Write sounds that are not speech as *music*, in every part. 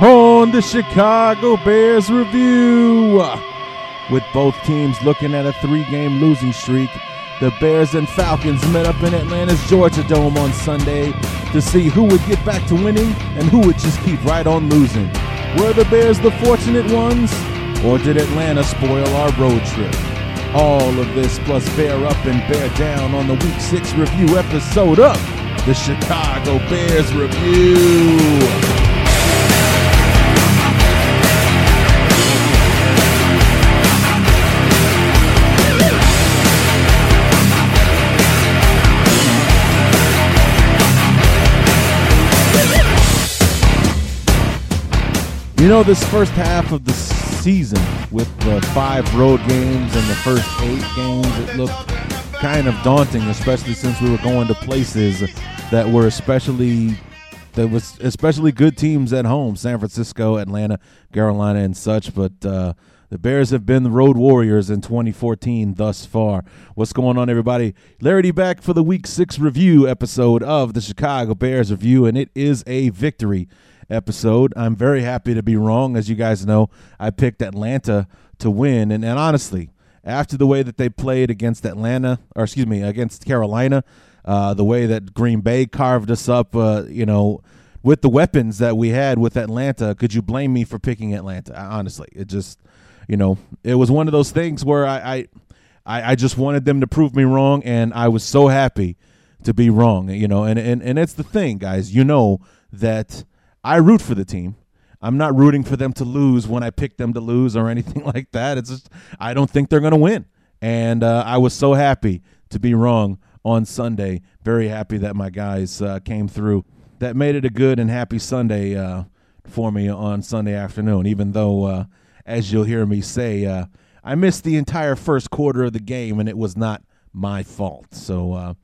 on the Chicago Bears review, with both teams looking at a three game losing streak, the Bears and Falcons met up in Atlanta's Georgia Dome on Sunday to see who would get back to winning and who would just keep right on losing. Were the Bears the fortunate ones, or did Atlanta spoil our road trip? All of this plus bear up and bear down on the Week 6 review episode of the Chicago Bears Review. You know, this first half of the season with the five road games and the first eight games, it looked kind of daunting, especially since we were going to places that were especially that was especially good teams at home: San Francisco, Atlanta, Carolina, and such. But uh, the Bears have been the road warriors in 2014 thus far. What's going on, everybody? Larry D back for the Week Six review episode of the Chicago Bears review, and it is a victory episode. I'm very happy to be wrong. As you guys know, I picked Atlanta to win. And, and honestly, after the way that they played against Atlanta, or excuse me, against Carolina, uh, the way that Green Bay carved us up, uh, you know, with the weapons that we had with Atlanta, could you blame me for picking Atlanta? Honestly, it just, you know, it was one of those things where I, I, I just wanted them to prove me wrong, and I was so happy to be wrong, you know, and, and, and it's the thing, guys, you know, that I root for the team. I'm not rooting for them to lose when I pick them to lose or *laughs* anything like that. It's just I don't think they're going to win. And uh, I was so happy to be wrong on Sunday. Very happy that my guys uh, came through. That made it a good and happy Sunday uh, for me on Sunday afternoon. Even though, uh, as you'll hear me say, uh, I missed the entire first quarter of the game, and it was not my fault. So uh,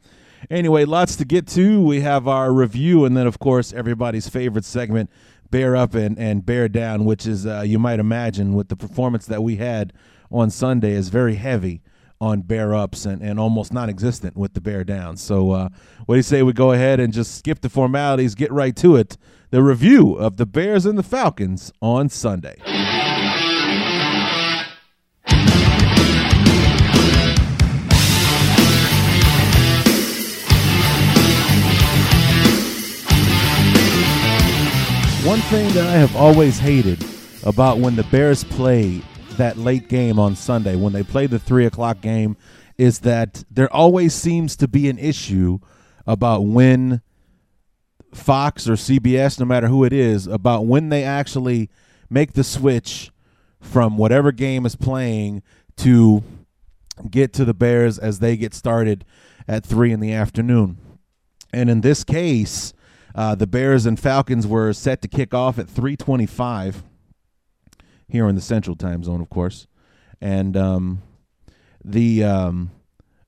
Anyway, lots to get to. We have our review, and then, of course, everybody's favorite segment, Bear Up and, and Bear Down, which is, uh, you might imagine, with the performance that we had on Sunday, is very heavy on bear ups and, and almost non existent with the bear downs. So, uh, what do you say we go ahead and just skip the formalities, get right to it? The review of the Bears and the Falcons on Sunday. One thing that I have always hated about when the Bears play that late game on Sunday, when they play the three o'clock game, is that there always seems to be an issue about when Fox or CBS, no matter who it is, about when they actually make the switch from whatever game is playing to get to the Bears as they get started at three in the afternoon. And in this case, uh, the Bears and Falcons were set to kick off at 3:25 here in the Central Time Zone, of course, and um, the um,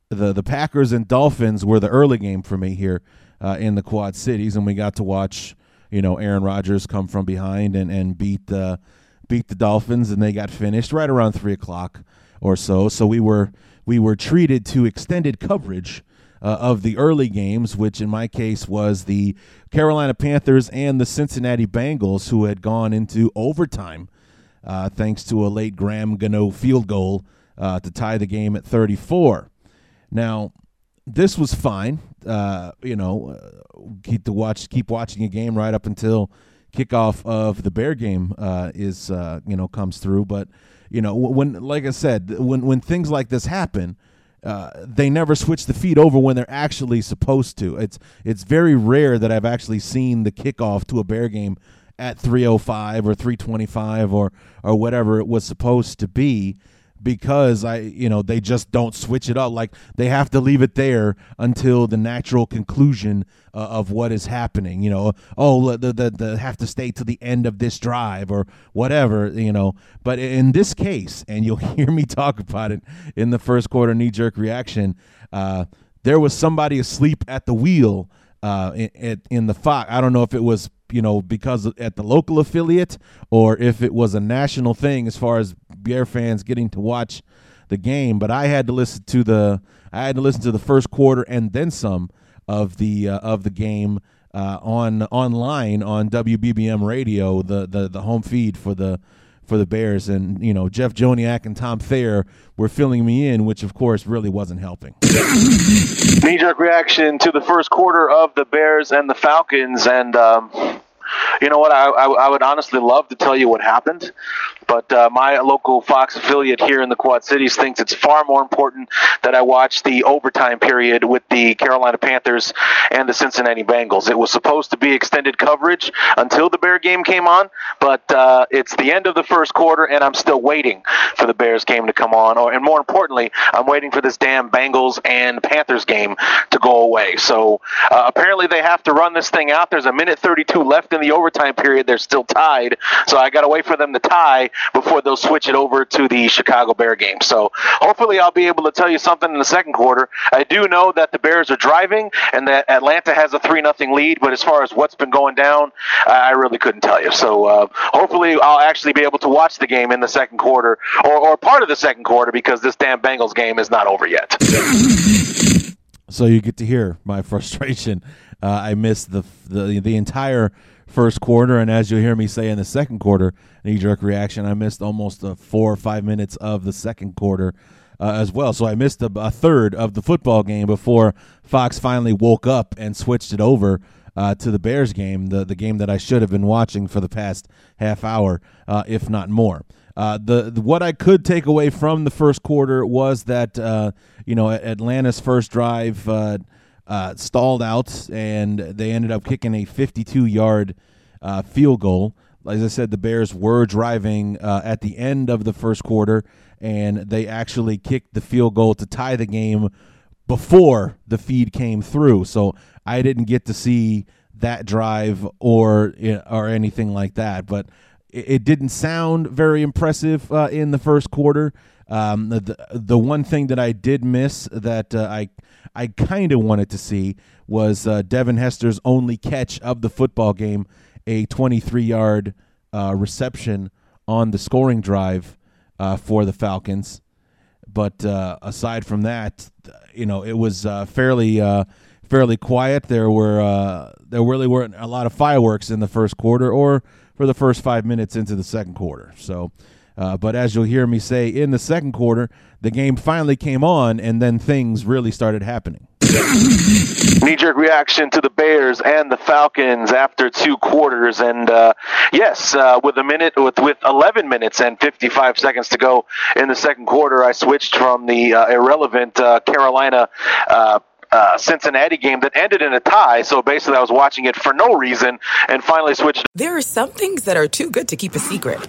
the the Packers and Dolphins were the early game for me here uh, in the Quad Cities, and we got to watch you know Aaron Rodgers come from behind and and beat the beat the Dolphins, and they got finished right around three o'clock or so. So we were we were treated to extended coverage uh, of the early games, which in my case was the Carolina Panthers and the Cincinnati Bengals, who had gone into overtime uh, thanks to a late Graham Gano field goal uh, to tie the game at 34. Now, this was fine. Uh, you know, uh, keep to watch, keep watching a game right up until kickoff of the Bear game uh, is you know comes through. But you know, when like I said, when when things like this happen uh, they never switch the feed over when they're actually supposed to. It's it's very rare that I've actually seen the kickoff to a Bear game at 305 or 325 or or whatever it was supposed to be. Because I, you know, they just don't switch it up. Like they have to leave it there until the natural conclusion uh, of what is happening. You know, oh, the, the the have to stay to the end of this drive or whatever. You know, but in this case, and you'll *laughs* hear me talk about it in the first quarter knee jerk reaction. Uh, there was somebody asleep at the wheel uh, in, in the Fox. I don't know if it was you know because at the local affiliate or if it was a national thing as far as Bear fans getting to watch the game. But I had to listen to the I had to listen to the first quarter and then some of the uh, of the game uh, on online on WBBM radio, the, the the home feed for the for the Bears. And, you know, Jeff Joniak and Tom Thayer were filling me in, which, of course, really wasn't helping. *laughs* Knee jerk reaction to the first quarter of the Bears and the Falcons. And, um, you know what? I, I, I, would honestly love to tell you what happened, but uh, my local Fox affiliate here in the Quad Cities thinks it's far more important that I watch the overtime period with the Carolina Panthers and the Cincinnati Bengals. It was supposed to be extended coverage until the Bear game came on, but uh, it's the end of the first quarter, and I'm still waiting for the Bears game to come on. Or, and more importantly, I'm waiting for this damn Bengals and Panthers game to go away. So uh, apparently they have to run this thing out. There's a minute 32 left in the overtime period. They're still tied, so I got to wait for them to tie before they'll switch it over to the Chicago Bear game. So hopefully I'll be able to tell you something in the second quarter. I do know that the Bears are driving and that Atlanta has a three nothing lead, but as far as what's been going down, I really couldn't tell you. So uh, hopefully I'll actually be able to watch the game in the second quarter or, or part of the second quarter because this damn Bengals game is not over yet. So you get to hear my *laughs* frustration. Uh, I missed the, the the entire first quarter, and as you'll hear me say in the second quarter, knee jerk reaction, I missed almost a four or five minutes of the second quarter uh, as well. So I missed a, a, third of the football game before Fox finally woke up and switched it over. Uh, to the Bears game, the the game that I should have been watching for the past half hour, uh, if not more. Uh, the, the, what I could take away from the first quarter was that uh, you know Atlanta's first drive uh, uh, stalled out, and they ended up kicking a 52 yard uh, field goal. As I said, the Bears were driving uh, at the end of the first quarter, and they actually kicked the field goal to tie the game before the feed came through. So I didn't get to see that drive or or anything like that, but it, it didn't sound very impressive uh, in the first quarter. Um, the the one thing that I did miss that uh, I I kind of wanted to see was uh, Devin Hester's only catch of the football game, a 23 yard uh, reception on the scoring drive uh, for the Falcons. But uh, aside from that, you know, it was uh, fairly fairly quiet. There were there really weren't a lot of fireworks in the first quarter or for the first five minutes into the second quarter. So uh, but as you'll hear me say in the second quarter, the game finally came on, and then things really started happening. *coughs* Knee jerk reaction to the Bears and the Falcons after two quarters, and uh, yes, uh, with a minute, with with 11 minutes and 55 seconds to go in the second quarter, I switched from the uh, irrelevant uh, Carolina. Uh, uh, Cincinnati game that ended in a tie. So basically, I was watching it for no reason and finally switched. There are some things that are too good to keep a secret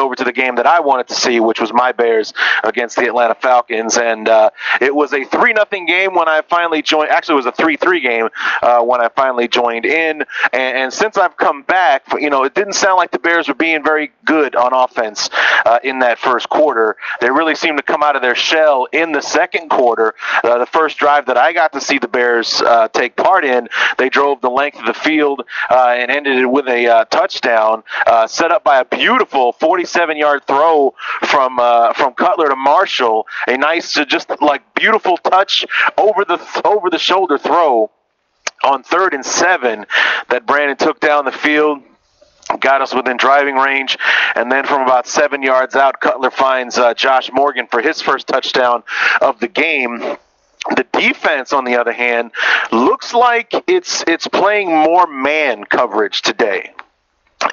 over to the game that I wanted to see, which was my Bears against the Atlanta Falcons, and uh, it was a three nothing game when I finally joined. Actually, it was a three three game uh, when I finally joined in. And, and, since I've come back, you know, it didn't sound like the Bears were being very good on offense uh, in that first quarter. They really seemed to come out of their shell in the second quarter. Uh, the first drive that I got to see the Bears uh, take part in, they drove the length of the field uh, and ended it with a touchdown set up by a beautiful 40 47 yard throw from uh, from Cutler to Marshall. A nice, uh, just like beautiful touch over the over the shoulder throw on third and seven that Brandon took down the field got us within driving range. And then from about seven yards out, Cutler finds uh, Josh Morgan for his first touchdown of the game. The defense, on the other hand, looks like it's it's playing more man coverage today.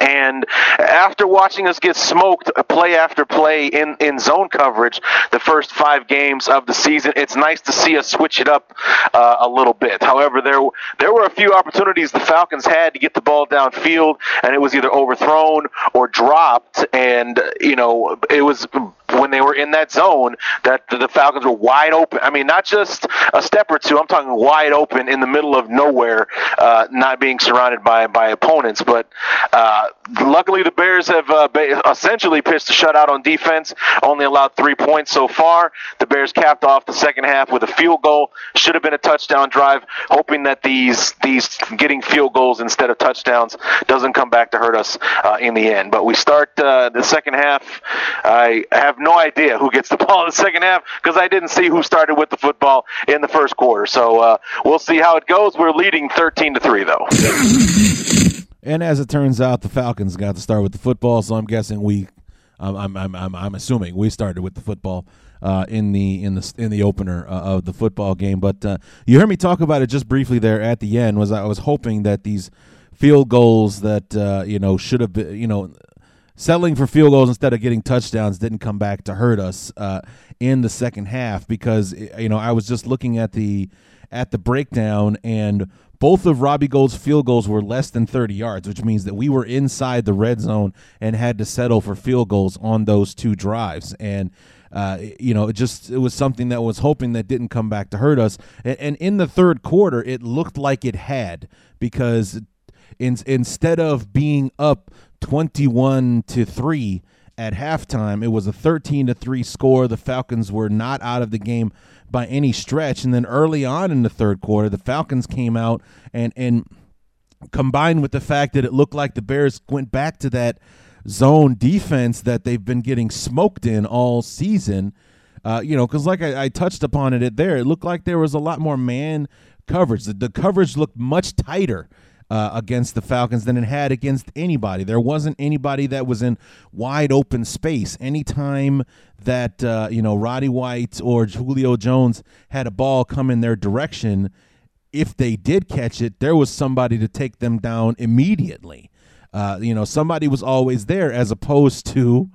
And after watching us get smoked play after play in, in zone coverage the first five games of the season, it's nice to see us switch it up uh, a little bit. However, there there were a few opportunities the Falcons had to get the ball downfield, and it was either overthrown or dropped. And you know, it was when they were in that zone that the Falcons were wide open. I mean, not just a step or two. I'm talking wide open in the middle of nowhere, uh, not being surrounded by by opponents. But uh, luckily, the Bears have uh, essentially pitched a shutout on defense. Only allowed three points so far. The Bears capped off the second half with a field goal. Should have been a touchdown drive. Hoping that these these getting field goals instead of touchdowns doesn't come back to hurt us uh, in the end. But we start uh, the second half. I have no idea who gets the *laughs* ball in the second half because I didn't see who started with the football in the first quarter. So uh, we'll see how it goes. We're leading 13 to three, though. And as it turns out, the Falcons got to start with the football. So I'm guessing we, I'm, I'm, I'm, I'm assuming we started with the football. Uh, in the in the in the opener uh, of the football game, but uh, you heard me talk about it just briefly there at the end. Was I was hoping that these field goals that uh, you know should have been you know settling for field goals instead of getting touchdowns didn't come back to hurt us uh, in the second half because you know I was just looking at the at the breakdown and both of Robbie Gould's field goals were less than 30 yards, which means that we were inside the red zone and had to settle for field goals on those two drives. And uh, you know, it just it was something that was hoping that didn't come back to hurt us. And, and in the third quarter, it looked like it had because in, instead of being up 21 to 3 at halftime. It was a 13 to 3 score. The Falcons were not out of the game by any stretch. And then early on in the third quarter, the Falcons came out and and combined with the fact that it looked like the Bears went back to that zone defense that they've been getting smoked in all season. Uh, you know, because like I, I, touched upon it there, it looked like there was a lot more man coverage. The, the coverage looked much tighter uh, against the Falcons than it had against anybody. There wasn't anybody that was in wide open space. Anytime that uh, you know Roddy White or Julio Jones had a ball come in their direction, if they did catch it, there was somebody to take them down immediately. Uh, you know, somebody was always there, as opposed to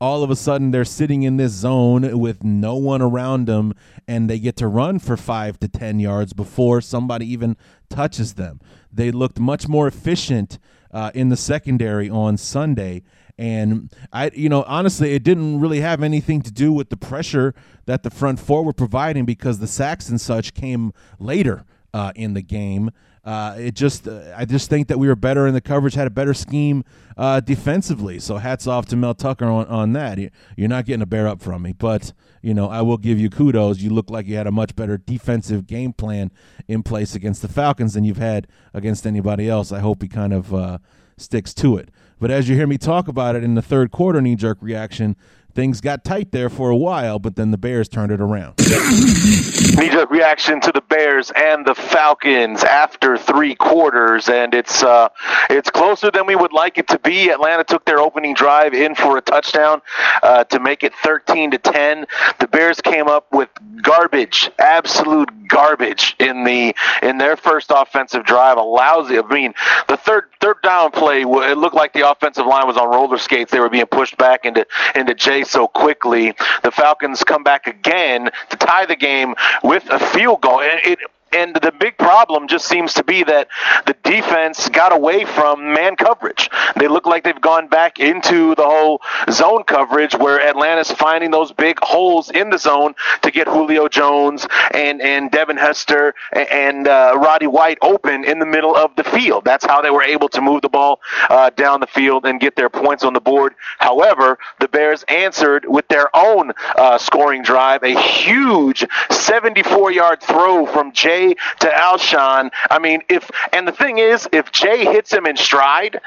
all of a sudden they're sitting in this zone with no one around them and they get to run for five to 10 yards before somebody even touches them. They looked much more efficient uh, in the secondary on Sunday. And I, you know, honestly, it didn't really have anything to do with the pressure that the front four were providing because the sacks and such came later uh, in the game. Uh, it just, uh, I just think that we were better in the coverage, had a better scheme uh, defensively. So hats off to Mel Tucker on, on that. You're not getting a bear up from me, but you know I will give you kudos. You look like you had a much better defensive game plan in place against the Falcons than you've had against anybody else. I hope he kind of uh, sticks to it. But as you hear me talk about it in the third quarter knee jerk reaction, things got tight there for a while, but then the Bears turned it around. *laughs* Knee-jerk reaction to the Bears and the Falcons after three quarters, and it's uh, it's closer than we would like it to be. Atlanta took their opening drive in for a touchdown uh, to make it 13 to 10. The Bears came up with garbage, absolute garbage in the in their first offensive drive. A lousy. I mean, the third third down play. It looked like the offensive line was on roller skates. They were being pushed back into into Jay away so quickly. The Falcons come back again to tie the game with a field goal. And it and the big problem just seems to be that the defense got away from man coverage. They look like they've gone back into the whole zone coverage where Atlanta's finding those big holes in the zone to get Julio Jones and, and Devin Hester and uh, Roddy White open in the middle of the field. That's how they were able to move the ball uh, down the field and get their points on the board. However, the Bears answered with their own uh, scoring drive, a huge 74 yard throw from Jay Jay to Alshon. I mean, if and the thing is, if Jay hits him in stride,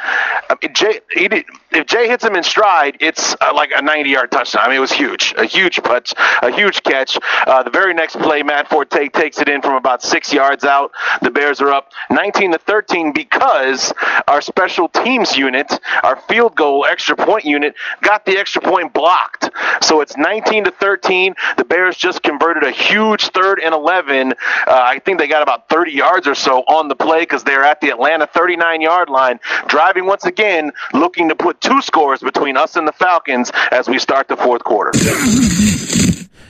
did, if Jay hits him in stride, it's uh, like a 90-yard touchdown. I mean, it was huge, a huge a huge catch. Uh, the very next play, Matt Forte takes it in from about six yards out. The Bears are up 19 to 13 because our special teams unit, our field goal extra point unit, got the extra point blocked. So it's 19 to 13. The Bears just converted a huge third and 11. Uh, I think they got about 30 yards or so on the play because they're at the Atlanta 39 yard line, driving once again, looking to put two scores between us and the Falcons as we start the fourth quarter. *laughs*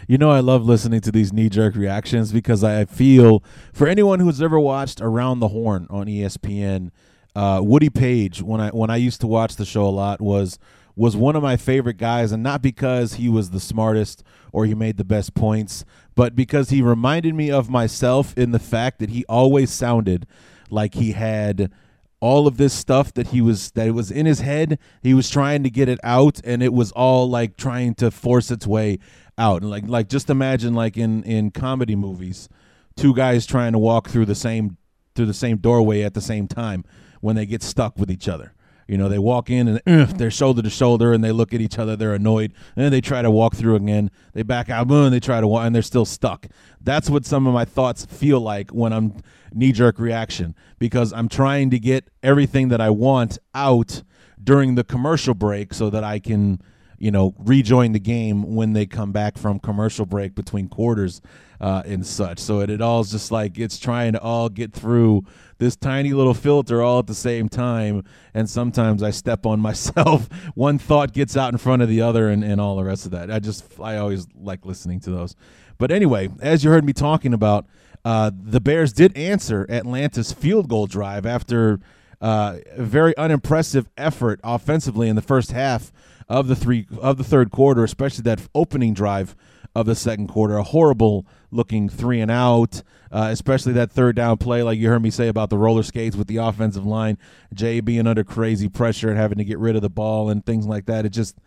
You know, I love listening to these knee jerk reactions because I feel for anyone who's ever watched Around the Horn on ESPN, uh, Woody Paige, when I when I used to watch the show a lot, was was one of my favorite guys, and not because he was the smartest or he made the best points, but because he reminded me of myself in the fact that he always sounded like he had all of this stuff that he was that was in his head. He was trying to get it out and it was all like trying to force its way out. And like like just imagine like in in comedy movies two guys trying to walk through the same through the same doorway at the same time when they get stuck with each other you know, they walk in and uh, they're shoulder to shoulder and they look at each other. They're annoyed. And they try to walk through again. They back out and they try to walk and they're still stuck. That's what some of my thoughts feel like when I'm knee jerk reaction because I'm trying to get everything that I want out during the commercial break so that I can you know, rejoin the game when they come back from commercial break between quarters uh, and such. So it, it all is just like it's trying to all get through this tiny little filter all at the same time. And sometimes I step on *laughs* myself. One thought gets out in front of the other and, and all the rest of that. I just, I always like listening to those. But anyway, as you heard me talking about, uh, the Bears did answer Atlanta's field goal drive after uh, a very unimpressive effort offensively in the first half of the three of the third quarter, especially that opening drive of the second quarter. A horrible looking three and out, uh, especially that third down play, like you heard me say about the roller skates with the offensive line, Jay being under crazy pressure and having to get rid of the ball and things like that. It just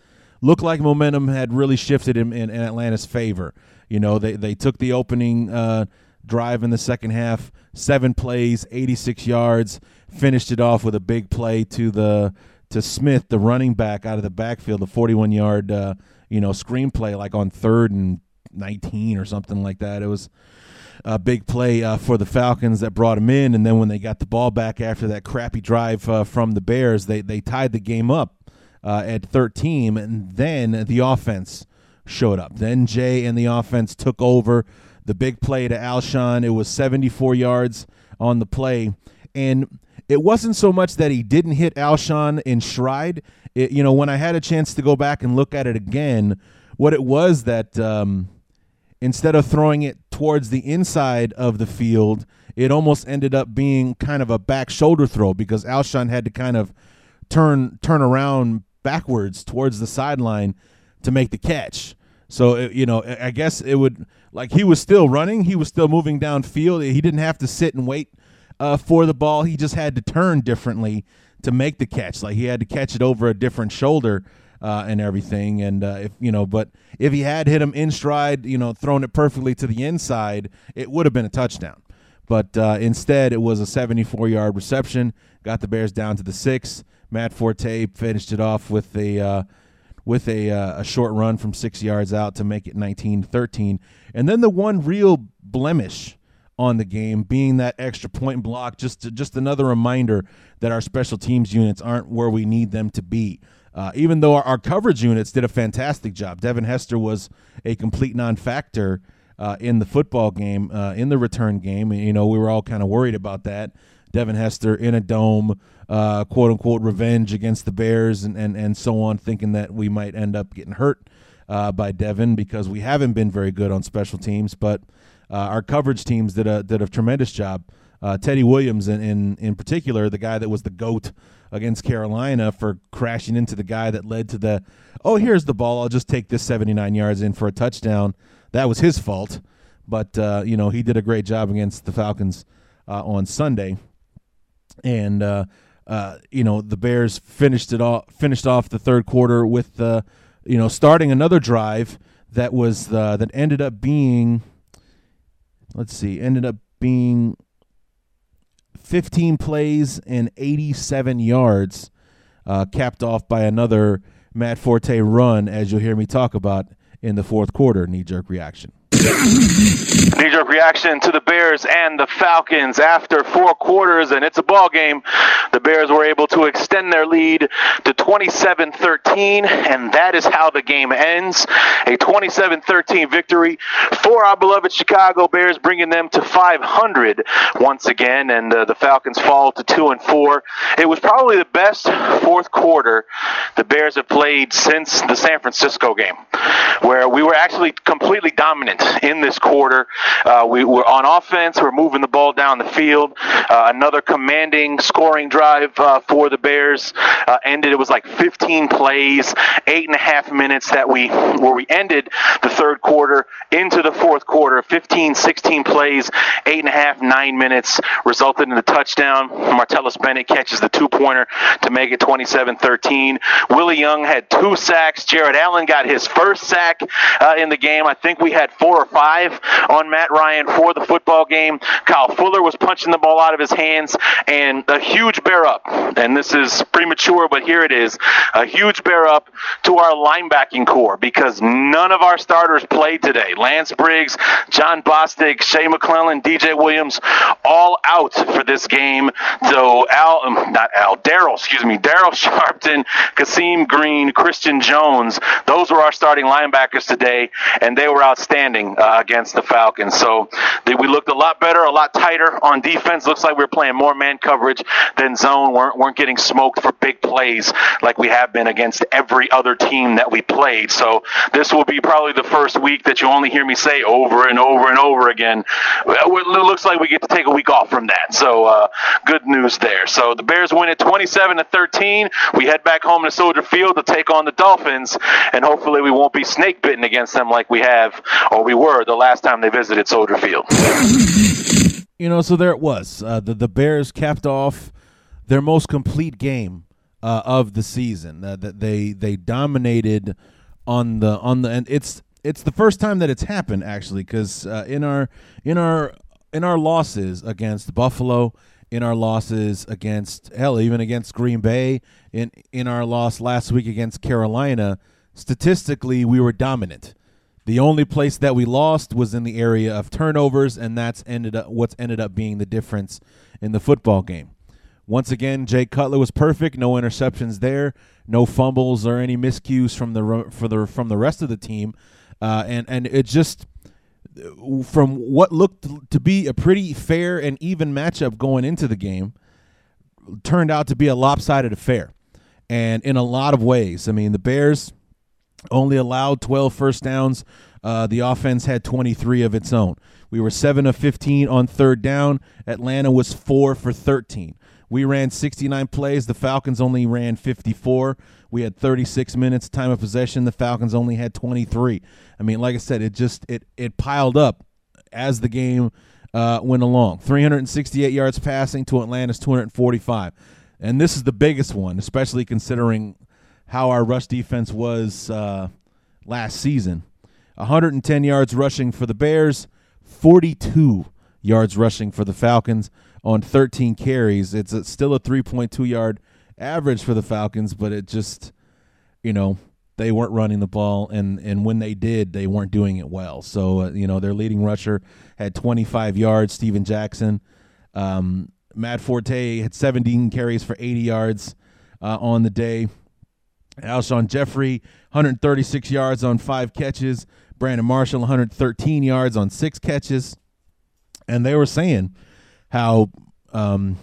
looked like momentum had really shifted in, in, in Atlanta's favor. You know, they, they took the opening uh, drive in the second half, seven plays, 86 yards, finished it off with a big play to the to Smith, the running back out of the backfield, the 41 yard, uh, you know, screenplay like on third and 19 or something like that. It was a big play uh, for the Falcons that brought him in, and then when they got the ball back after that crappy drive uh, from the Bears, they they tied the game up uh, at 13, and then the offense showed up. Then Jay and the offense took over the big play to Alshon. It was 74 yards on the play, and it wasn't so much that he didn't hit Alshon in stride. It, you know, when I had a chance to go back and look at it again, what it was that um, instead of throwing it towards the inside of the field, it almost ended up being kind of a back shoulder throw because Alshon had to kind of turn turn around backwards towards the sideline to make the catch. So it, you know, I guess it would like he was still running, he was still moving downfield. He didn't have to sit and wait uh, for the ball. He just had to turn differently to make the catch. Like he had to catch it over a different shoulder uh, and everything. And uh, if you know, but if he had hit him in stride, you know, thrown it perfectly to the inside, it would have been a touchdown. But uh, instead, it was a 74 yard reception. Got the Bears down to the six. Matt Forte finished it off with a uh, with a uh, a short run from six yards out to make it 19-13. And then the one real blemish on the game, being that extra point block. Just to, just another reminder that our special teams units aren't where we need them to be. Uh, even though our, our, coverage units did a fantastic job, Devin Hester was a complete non-factor uh, in the football game, uh, in the return game. You know, we were all kind of worried about that. Devin Hester in a dome, uh, quote unquote, revenge against the Bears, and, and and so on, thinking that we might end up getting hurt uh, by Devin because we haven't been very good on special teams, but uh, our coverage teams did a did a tremendous job. Uh, Teddy Williams, in, in in particular, the guy that was the goat against Carolina for crashing into the guy that led to the oh here's the ball. I'll just take this 79 yards in for a touchdown. That was his fault, but uh, you know he did a great job against the Falcons uh, on Sunday, and uh, uh, you know the Bears finished it off finished off the third quarter with uh, you know starting another drive that was that ended up being let's see ended up being 15 plays and 87 yards, uh, capped off by another Matt Forte run, as you'll hear me talk about in the fourth quarter. Knee jerk reaction. Knee jerk reaction to the Bears and the Falcons after four quarters, and it's a ball game. The Bears were able to extend their lead to 27 13, and that is how the game ends. A 27 13 victory for our beloved Chicago Bears, bringing them to 500 once again, and uh, the Falcons fall to 2 and 4. It was probably the best fourth quarter the Bears have played since the San Francisco game, where we were actually completely dominant in this quarter. Uh, we were on offense. We're moving the ball down the field. Uh, another commanding scoring drive uh, for the Bears uh, ended. It was like 15 plays, eight and a half minutes that we where we ended the third quarter into the fourth quarter. 15, 16 plays, eight and a half, nine minutes resulted in a touchdown. Martellus Bennett catches the two pointer to make it 27-13. Willie Young had two sacks. Jared Allen got his first sack uh, in the game. I think we had four or five on Matt Ryan for the football game. Kyle Fuller was punching the ball out of his hands, and a huge bear up. And this is premature, but here it is a huge bear up to our linebacking corps because none of our starters played today. Lance Briggs, Jon Bostic, Shea McClellin, DJ Williams, all out for this game. So Al, um, not Al, Darryl, excuse me, Darryl *laughs* Sharpton, Khaseem Greene, Christian Jones, those were our starting linebackers today, and they were outstanding uh, against the Falcons. So they, we looked a lot better, a lot tighter on defense. Looks like we were playing more man coverage than zone. weren't weren't getting smoked for big plays like we have been against every other team that we played. So this will be probably the first week that you only hear me say over and over and over again. It looks like we get to take a week off from that. So uh, good news there. So the Bears win at 27 to 13. We head back home to Soldier Field to take on the Dolphins, and hopefully we won't be snake bitten against them like we have or we were the last time they visited Soldier Field. You know, so there it was. Uh, the the Bears capped off their most complete game uh, of the season. Uh, they they dominated on the on the and it's it's the first time that it's happened actually because uh, in our in our in our losses against Buffalo, in our losses against hell even against Green Bay, in in our loss last week against Carolina, statistically we were dominant. The only place that we lost was in the area of turnovers, and that's ended up what's ended up being the difference in the football game. Once again, Jay Cutler was perfect. No interceptions there, no fumbles or any miscues from the for the from the rest of the team, uh, and and it just from what looked to be a pretty fair and even matchup going into the game turned out to be a lopsided affair, and in a lot of ways. I mean, the Bears only allowed 12 first downs. Uh, the offense had 23 of its own. We were 7 of 15 on third down. Atlanta was 4 for 13. We ran 69 plays. The Falcons only ran 54. We had 36 minutes time of possession. The Falcons only had 23. I mean, like I said, it just it it piled up as the game uh, went along. 368 yards passing to Atlanta's 245. And this is the biggest one, especially considering how our rush defense was uh, last season. 110 yards rushing for the Bears, 42 yards rushing for the Falcons on 13 carries. It's a, still a 3.2 yard average for the Falcons, but it just, you know, they weren't running the ball, and and when they did, they weren't doing it well. So uh, you know, their leading rusher had 25 yards. Steven Jackson, um, Matt Forte had 17 carries for 80 yards uh, on the day. Alshon Jeffery, 136 yards on five catches. Brandon Marshall, 113 yards on six catches. And they were saying how um,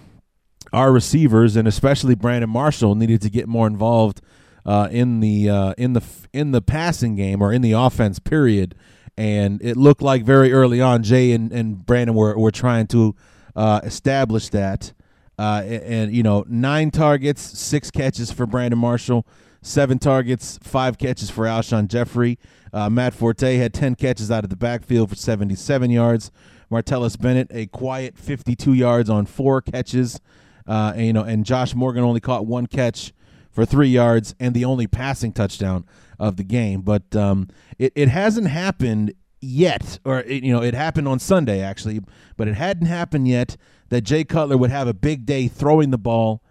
our receivers, and especially Brandon Marshall, needed to get more involved uh, in the uh, in the in the passing game or in the offense period, and it looked like very early on Jay and, and Brandon were were trying to uh, establish that. Uh, and, and, you know, nine targets, six catches for Brandon Marshall, seven targets, five catches for Alshon Jeffery. Uh, Matt Forte had 10 catches out of the backfield for 77 yards. Martellus Bennett, a quiet 52 yards on four catches. Uh, and, you know, and Josh Morgan only caught one catch for three yards and the only passing touchdown of the game. But um, it, it hasn't happened yet, or it, you know, it happened on Sunday actually, but it hadn't happened yet that Jay Cutler would have a big day throwing the ball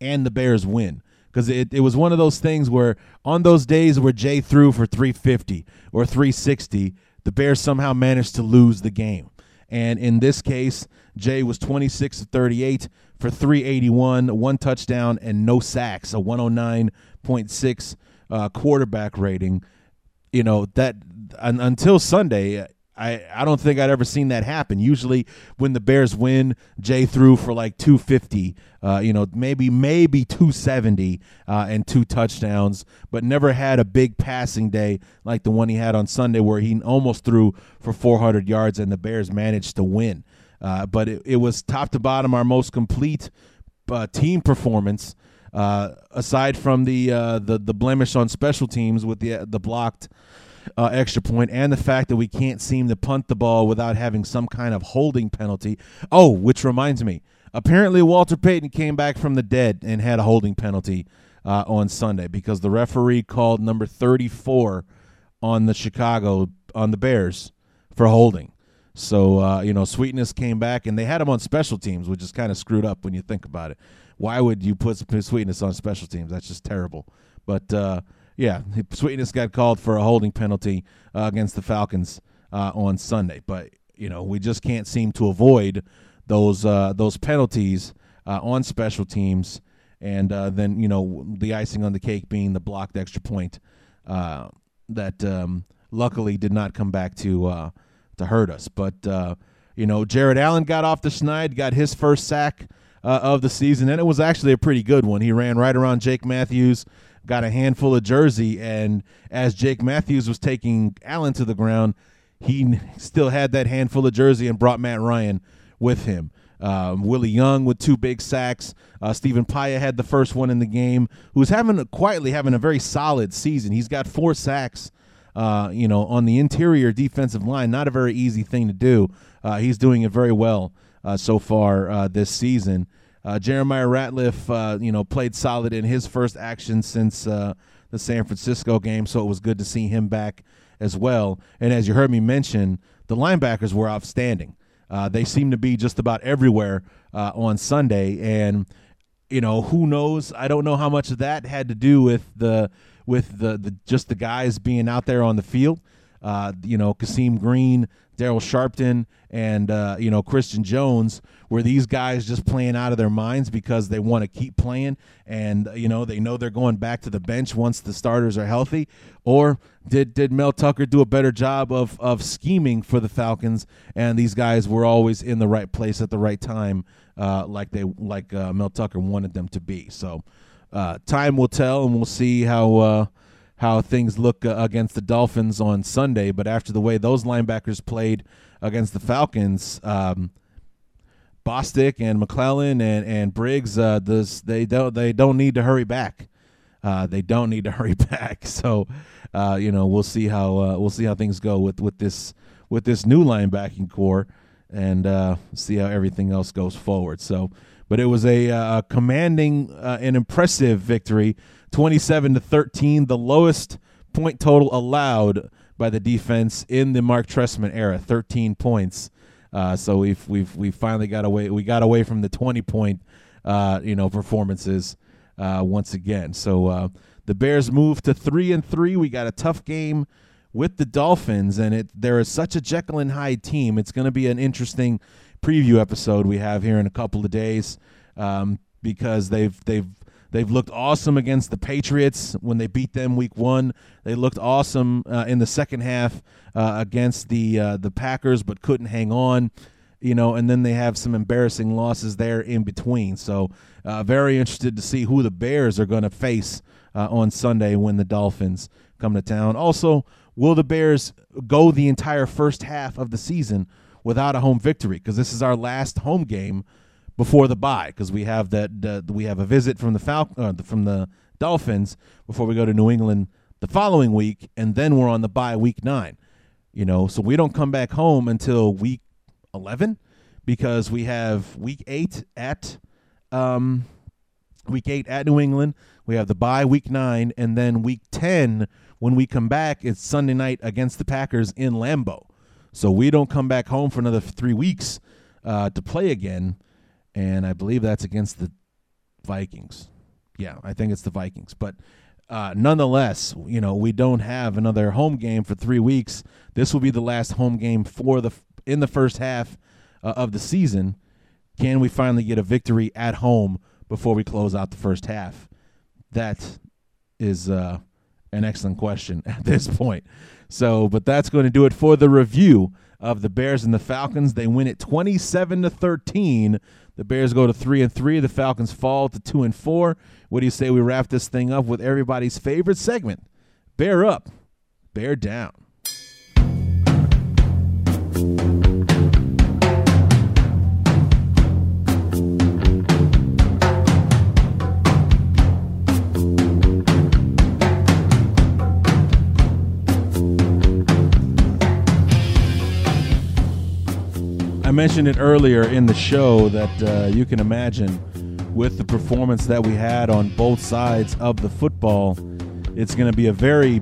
and the Bears win. Because it, it was one of those things where on those days where Jay threw for 350 or 360, the Bears somehow managed to lose the game. And in this case, Jay was 26 of 38 for 381, one touchdown, and no sacks, a 109.6 uh, quarterback rating. You know, that until Sunday, I, I don't think I'd ever seen that happen. Usually, when the Bears win, Jay threw for like 250, uh, you know, maybe maybe 270 uh, and two touchdowns, but never had a big passing day like the one he had on Sunday, where he almost threw for 400 yards and the Bears managed to win. Uh, but it, it was top to bottom our most complete uh, team performance. Uh, aside from the uh, the the blemish on special teams with the the blocked uh, extra point and the fact that we can't seem to punt the ball without having some kind of holding penalty. Oh, which reminds me, apparently Walter Payton came back from the dead and had a holding penalty uh, on Sunday because the referee called number 34 on the Chicago on the Bears for holding. So uh, you know, Sweetness came back and they had him on special teams, which is kind of screwed up when you think about it. Why would you put Sweetness on special teams? That's just terrible. But uh, yeah, Sweetness got called for a holding penalty uh, against the Falcons uh, on Sunday, but you know we just can't seem to avoid those uh, those penalties uh, on special teams, and uh, then you know the icing on the cake being the blocked extra point uh, that um, luckily did not come back to to hurt us. But you know Jared Allen got off the schneid, got his first sack of the season, and it was actually a pretty good one. He ran right around Jake Matthews got a handful of jersey. And as Jake Matthews was taking Allen to the ground, he still had that handful of jersey and brought Matt Ryan with him. Um, Willie Young with two big sacks. Uh, Stephen Paea had the first one in the game, who's having a, quietly having a very solid season. He's got four sacks. Uh, you know, on the interior defensive line, not a very easy thing to do. Uh, he's doing it very well uh, so far uh, this season. Uh, Jeremiah Ratliff, uh, you know, played solid in his first action since uh, the San Francisco game, so it was good to see him back as well. And as you heard me mention, the linebackers were outstanding. Uh, they seem to be just about everywhere uh, on Sunday, and you know, who knows? I don't know how much of that had to do with the with the, the just the guys being out there on the field. Uh, you know, Khaseem Greene, Darryl Sharpton, and uh, you know Christian Jones, were these guys just playing out of their minds because they want to keep playing, and you know they know they're going back to the bench once the starters are healthy, or did did Mel Tucker do a better job of of scheming for the Falcons, and these guys were always in the right place at the right time, uh, like they like uh, Mel Tucker wanted them to be. So uh, time will tell, and we'll see how uh, how things look uh, against the Dolphins on Sunday. But after the way those linebackers played against the Falcons, um, Bostic and McClellin and and Briggs, uh, this they don't they don't need to hurry back. Uh, they don't need to *laughs* hurry back. So, uh, you know, we'll see how uh, we'll see how things go with with this with this new linebacking corps, and uh, see how everything else goes forward. So, but it was a, uh, a commanding and impressive victory 27 to 13, the lowest point total allowed by the defense in the Mark Trestman era, 13 points. Uh, so we've we've we finally got away. We got away from the 20 point, uh, you know, performances uh, once again. So uh, the Bears move to three and three. We got a tough game with the Dolphins, and it there is such a Jekyll and Hyde team. It's going to be an interesting preview episode we have here in a couple of days um, because they've they've They've looked awesome against the Patriots when they beat them week one. They looked awesome uh, in the second half uh, against the uh, the Packers, but couldn't hang on. You know, and then they have some embarrassing losses there in between. So, uh, very interested to see who the Bears are going to face uh, on Sunday when the Dolphins come to town. Also, will the Bears go the entire first half of the season without a home victory? Because this is our last home game before the bye. Because we have that uh, we have a visit from the Fal- uh, from the Dolphins before we go to New England the following week, and then we're on the bye week nine. You know, so we don't come back home until week eleven because we have week eight at um, week eight at New England. We have the bye week nine, and then week ten when we come back, it's Sunday night against the Packers in Lambeau. So we don't come back home for another three weeks uh, to play again, and I believe that's against the Vikings. Yeah, I think it's the Vikings, but. Uh, nonetheless, you know we don't have another home game for three weeks. This will be the last home game for the in the first half uh, of the season. Can we finally get a victory at home before we close out the first half? That is uh, an excellent question *laughs* at this point. So, but that's going to do it for the review of the Bears and the Falcons. They win it 27 to 13. The Bears go to 3 and 3, the Falcons fall to 2 and 4. What do you say we wrap this thing up with everybody's favorite segment? Bear up, bear down. Mentioned it earlier in the show that uh, you can imagine with the performance that we had on both sides of the football, it's going to be a very,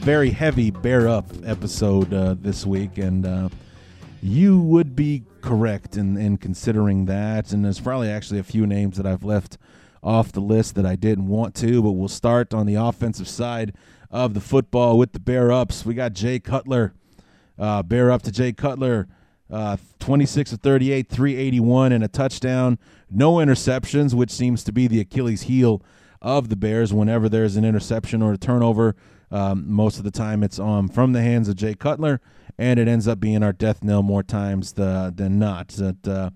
very heavy bear up episode uh, this week. And uh, you would be correct in, in considering that. And there's probably actually a few names that I've left off the list that I didn't want to, but we'll start on the offensive side of the football with the bear ups. We got Jay Cutler. Uh, bear up to Jay Cutler. Uh, 26 to 38, 381, and a touchdown. No interceptions, which seems to be the Achilles heel of the Bears. Whenever there's an interception or a turnover, um, most of the time it's um, from the hands of Jay Cutler, and it ends up being our death knell more times the, than not. That uh,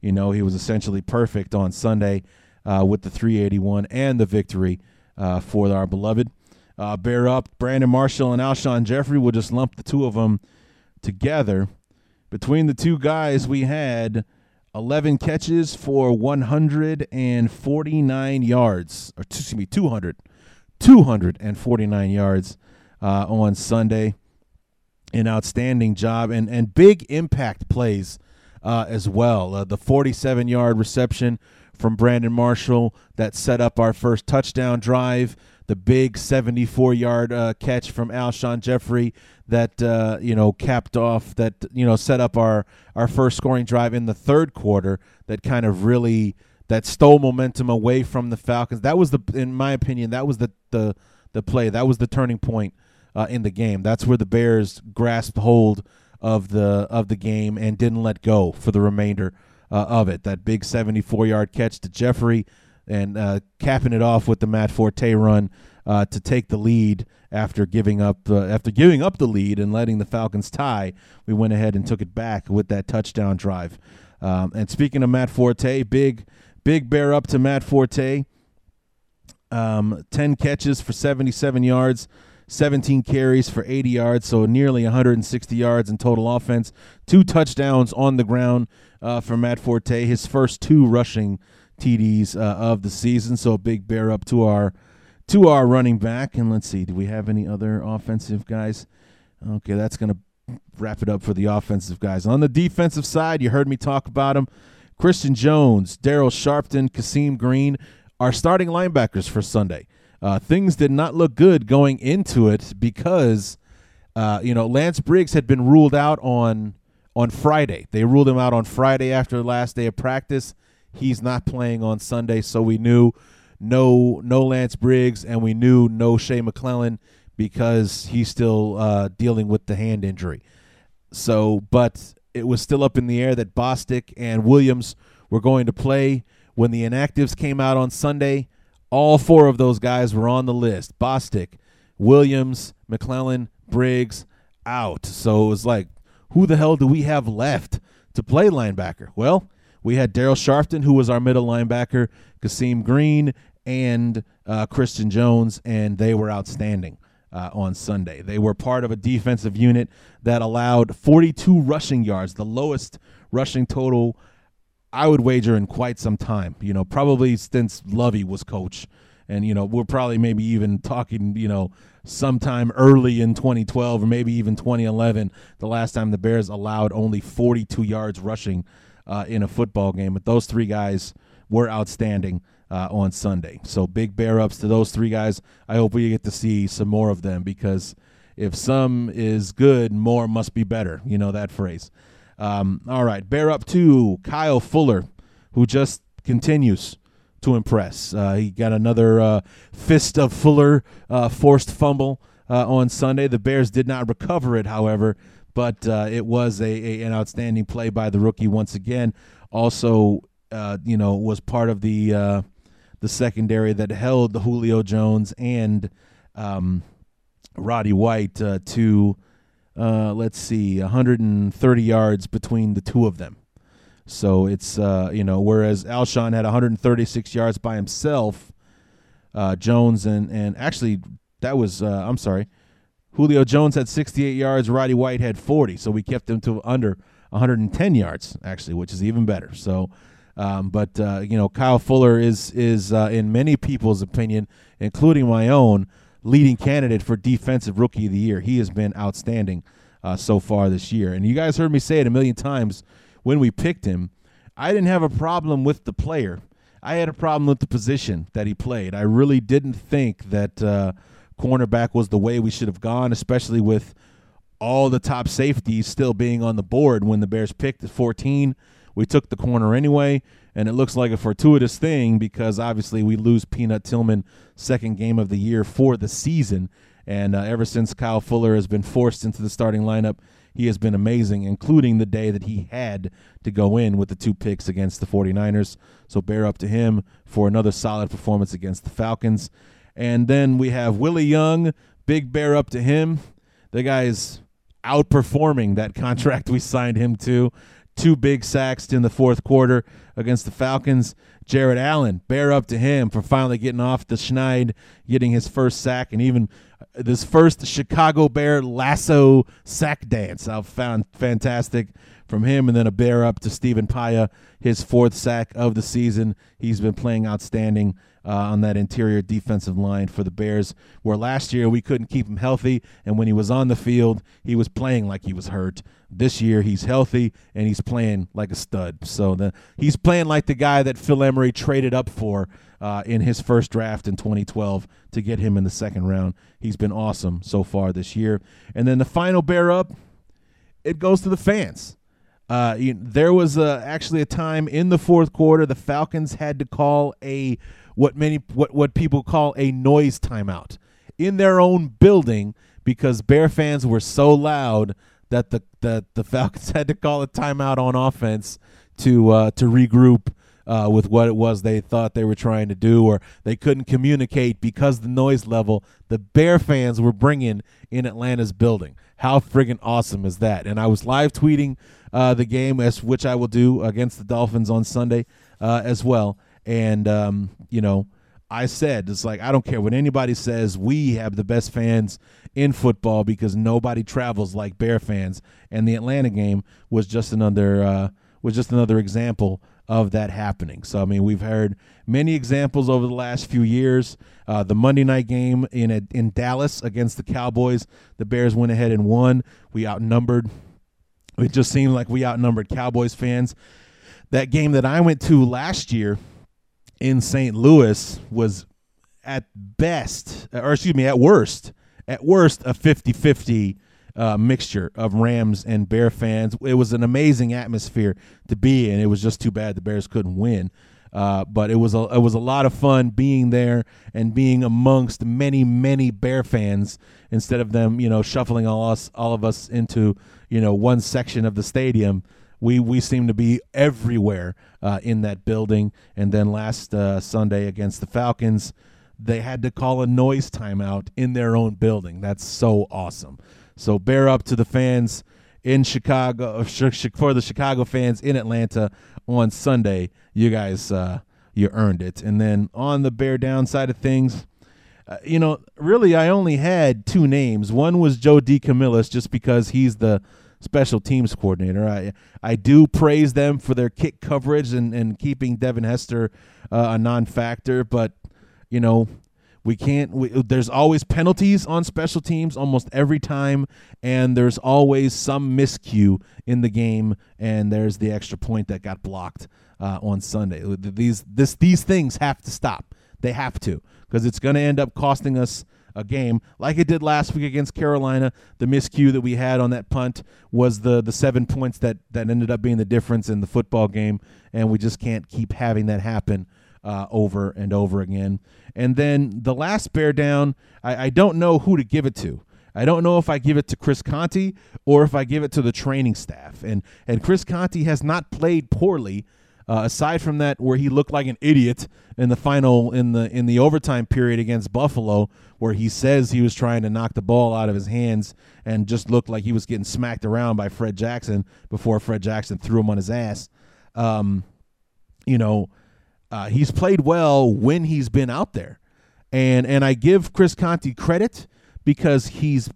you know he was essentially perfect on Sunday uh, with the 381 and the victory uh, for our beloved. Uh, bear up, Brandon Marshall and Alshon Jeffery. We'll just lump the two of them together. Between the two guys, we had 11 catches for 149 yards, or excuse me, 200, 249 yards uh, on Sunday. An outstanding job and, and big impact plays uh, as well. Uh, the 47 yard reception from Brandon Marshall that set up our first touchdown drive. The big 74 yard uh, catch from Alshon Jeffery that uh, you know capped off that you know set up our our first scoring drive in the third quarter that kind of really that stole momentum away from the Falcons. That was the in my opinion that was the the the play. That was the turning point uh, in the game. That's where the Bears grasped hold of the of the game and didn't let go for the remainder uh, of it. That big 74 yard catch to Jeffery and uh, capping it off with the Matt Forte run uh, to take the lead after giving up uh, after giving up the lead and letting the Falcons tie. We went ahead and took it back with that touchdown drive. Um, and speaking of Matt Forte, big big bear up to Matt Forte. Um, 10 catches for 77 yards, 17 carries for 80 yards, so nearly 160 yards in total offense. Two touchdowns on the ground uh, for Matt Forte, his first two rushing TDs uh, of the season. So big bear up to our to our running back. And let's see, do we have any other offensive guys? Okay, that's to wrap it up for the offensive guys. On the defensive side, you heard me talk about them. Christian Jones, Darryl Sharpton, Khaseem Greene are starting linebackers for Sunday. Uh, things did not look good going into it because, uh, you know, Lance Briggs had been ruled out on on Friday. They ruled him out on Friday after the last day of practice. He's not playing on Sunday, so we knew no no Lance Briggs, and we knew no Shea McClellin because he's still uh, dealing with the hand injury. So, but it was still up in the air that Bostic and Williams were going to play. When the inactives came out on Sunday, all four of those guys were on the list. Bostic, Williams, McClellin, Briggs out. So it was like, who the hell do we have left to play linebacker? Well, we had Darryl Sharpton, who was our middle linebacker, Khaseem Greene, and uh, Christian Jones, and they were outstanding. Uh, on Sunday. They were part of a defensive unit that allowed 42 rushing yards, the lowest rushing total I would wager in quite some time. You know, probably since Lovie was coach. And, you know, we're probably maybe even talking, you know, sometime early in 2012 or maybe even 2011, the last time the Bears allowed only 42 yards rushing uh, in a football game. But those three guys were outstanding uh, on Sunday. So big bear ups to those three guys. I hope we get to see some more of them because if some is good, more must be better. You know that phrase. Um, all right, bear up to Kyle Fuller, who just continues to impress. Uh, he got another uh, fist of Fuller uh, forced fumble uh, on Sunday. The Bears did not recover it, however, but uh, it was a, a, an outstanding play by the rookie once again. Also, uh, you know, was part of the the secondary that held the Julio Jones and um, Roddy White uh, to, uh, let's see, 130 yards between the two of them. So it's, uh, you know, whereas Alshon had 136 yards by himself, uh, Jones and, and actually, that was, uh, I'm sorry, Julio Jones had 68 yards, Roddy White had 40. So we kept them to under 110 yards, actually, which is even better. So, um, but uh, you know, Kyle Fuller is is uh, in many people's opinion, including my own, leading candidate for defensive rookie of the year. He has been outstanding uh, so far this year, and you guys heard me say it a million times when we picked him. I didn't have a problem with the player. I had a problem with the position that he played. I really didn't think that uh, cornerback was the way we should have gone, especially with all the top safeties still being on the board when the Bears picked at 14. We took the corner anyway, and it looks like a fortuitous thing because obviously we lose Peanut Tillman second game of the year for the season. And uh, ever since Kyle Fuller has been forced into the starting lineup, he has been amazing, including the day that he had to go in with the two picks against the 49ers. So bear up to him for another solid performance against the Falcons. And then we have Willie Young, big bear up to him. The guy's outperforming that *laughs* contract we signed him to two big sacks in the fourth quarter against the Falcons. Jared Allen, bear up to him for finally getting off the schneid, getting his first sack, and even uh, this first Chicago Bear lasso sack dance. I found fantastic from him, and then a bear up to Stephen Paea, his fourth sack of the season. He's been playing outstanding uh, on that interior defensive line for the Bears, where last year we couldn't keep him healthy, and when he was on the field, he was playing like he was hurt. This year he's healthy and he's playing like a stud. So the, he's playing like the guy that Phil Emery traded up for uh, in his first draft in 2012 to get him in the second round. He's been awesome so far this year. And then the final bear up, it goes to the fans. Uh, you, there was uh, actually a time in the fourth quarter the Falcons had to call a what many what what people call a noise timeout in their own building because Bear fans were so loud that the that the *laughs* Falcons had to call a timeout on offense to uh, to regroup uh, with what it was they thought they were trying to do, or they couldn't communicate because the noise level the Bear fans were bringing in Atlanta's building. How friggin' awesome is that? And I was live tweeting uh, the game, as which I will do against the Dolphins on Sunday uh, as well. And um, you know, I said it's like I don't care what anybody says. We have the best fans in football because nobody travels like Bear fans, and the Atlanta game was just another uh, was just another example of that happening. So I mean, we've heard many examples over the last few years. Uh, the Monday night game in a, in Dallas against the Cowboys, the Bears went ahead and won. We outnumbered. It just seemed like we outnumbered Cowboys fans. That game that I went to last year in St. Louis was at best, or excuse me, at worst, at worst, a 50 50 uh, mixture of Rams and Bear fans. It was an amazing atmosphere to be in. It was just too bad the Bears couldn't win. Uh, but it was a it was a lot of fun being there and being amongst many many Bear fans instead of them you know shuffling all us all of us into you know one section of the stadium we we seem to be everywhere uh, in that building. And then last uh, Sunday against the Falcons, they had to call a noise timeout in their own building. That's so awesome. So bear up to the fans in Chicago for the Chicago fans in Atlanta on Sunday. You guys, uh, you earned it. And then on the bear down side of things, uh, you know, really, I only had two names. One was Joe DeCamillis, just because he's the special teams coordinator. I I do praise them for their kick coverage and, and keeping Devin Hester uh, a non-factor, but you know we can't. We, there's always penalties on special teams almost every time, and there's always some miscue in the game, and there's the extra point that got blocked uh, on Sunday. These this these things have to stop. They have to because it's going to end up costing us a game like it did last week against Carolina. The miscue that we had on that punt was the the seven points that that ended up being the difference in the football game, and we just can't keep having that happen uh, over and over again. And then the last bear down, I, I don't know who to give it to. I don't know if I give it to Chris Conte or if I give it to the training staff. And and Chris Conte has not played poorly uh, aside from that, where he looked like an idiot in the final in the in the overtime period against Buffalo, where he says he was trying to knock the ball out of his hands and just looked like he was getting smacked around by Fred Jackson before Fred Jackson threw him on his ass. Um, you know, uh, he's played well when he's been out there, and and I give Chris Conte credit because he's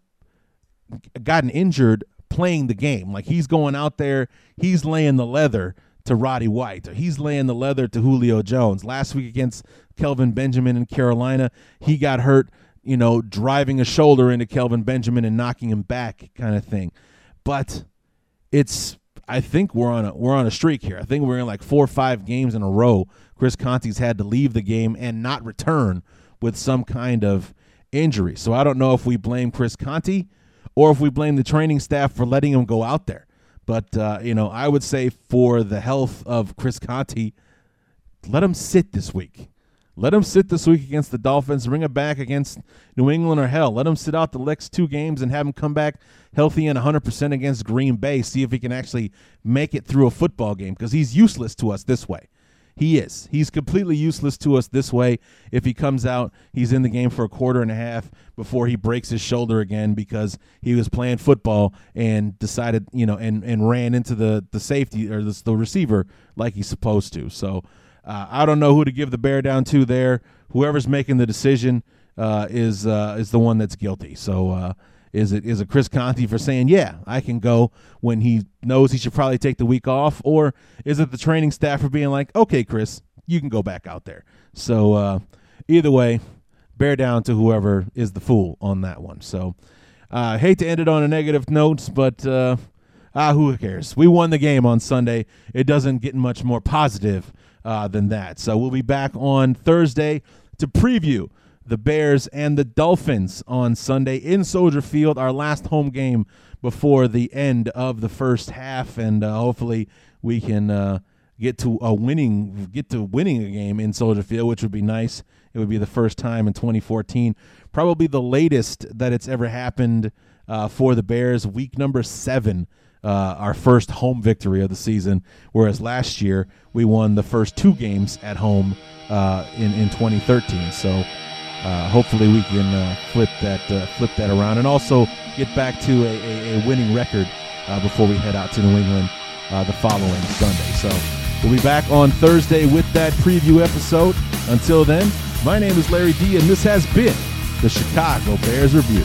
gotten injured playing the game. Like he's going out there, he's laying the leather to Roddy White. He's laying the leather to Julio Jones. Last week against Kelvin Benjamin in Carolina, he got hurt, you know, driving a shoulder into Kelvin Benjamin and knocking him back kind of thing. But it's I think we're on a we're on a streak here. I think we're in like four or five games in a row. Chris Conte's had to leave the game and not return with some kind of injury. So I don't know if we blame Chris Conte or if we blame the training staff for letting him go out there. But uh, you know, I would say for the health of Chris Conte, let him sit this week. Let him sit this week against the Dolphins. Bring him back against New England or hell. Let him sit out the next two games and have him come back healthy and 100% against Green Bay. See if he can actually make it through a football game because he's useless to us this way. He is. He's completely useless to us this way. If he comes out, he's in the game for a quarter and a half before he breaks his shoulder again because he was playing football and decided, you know, and, and ran into the, the safety or the, the receiver like he's supposed to. So uh, I don't know who to give the bear down to there. Whoever's making the decision uh, is uh, is the one that's guilty. So uh, is it is it Chris Conte for saying, yeah, I can go when he knows he should probably take the week off? Or is it the training staff for being like, okay, Chris, you can go back out there? So uh, either way, bear down to whoever is the fool on that one. So I hate to end it on a negative note, but ah, who cares? We won the game on Sunday. It doesn't get much more positive uh, than that. So we'll be back on Thursday to preview the Bears and the Dolphins on Sunday in Soldier Field, our last home game before the end of the first half, and uh, hopefully we can uh, get to a winning get to winning a game in Soldier Field, which would be nice. It would be the first time in 2014, probably the latest that it's ever happened uh, for the Bears. Week number seven. Uh, our first home victory of the season, whereas last year we won the first two games at home uh, in in 2013. So uh, hopefully we can uh, flip that uh, flip that around and also get back to a, a, a winning record uh, before we head out to New England the following Sunday. So we'll be back on Thursday with that preview episode. Until then, my name is Larry D, and this has been the Chicago Bears Review.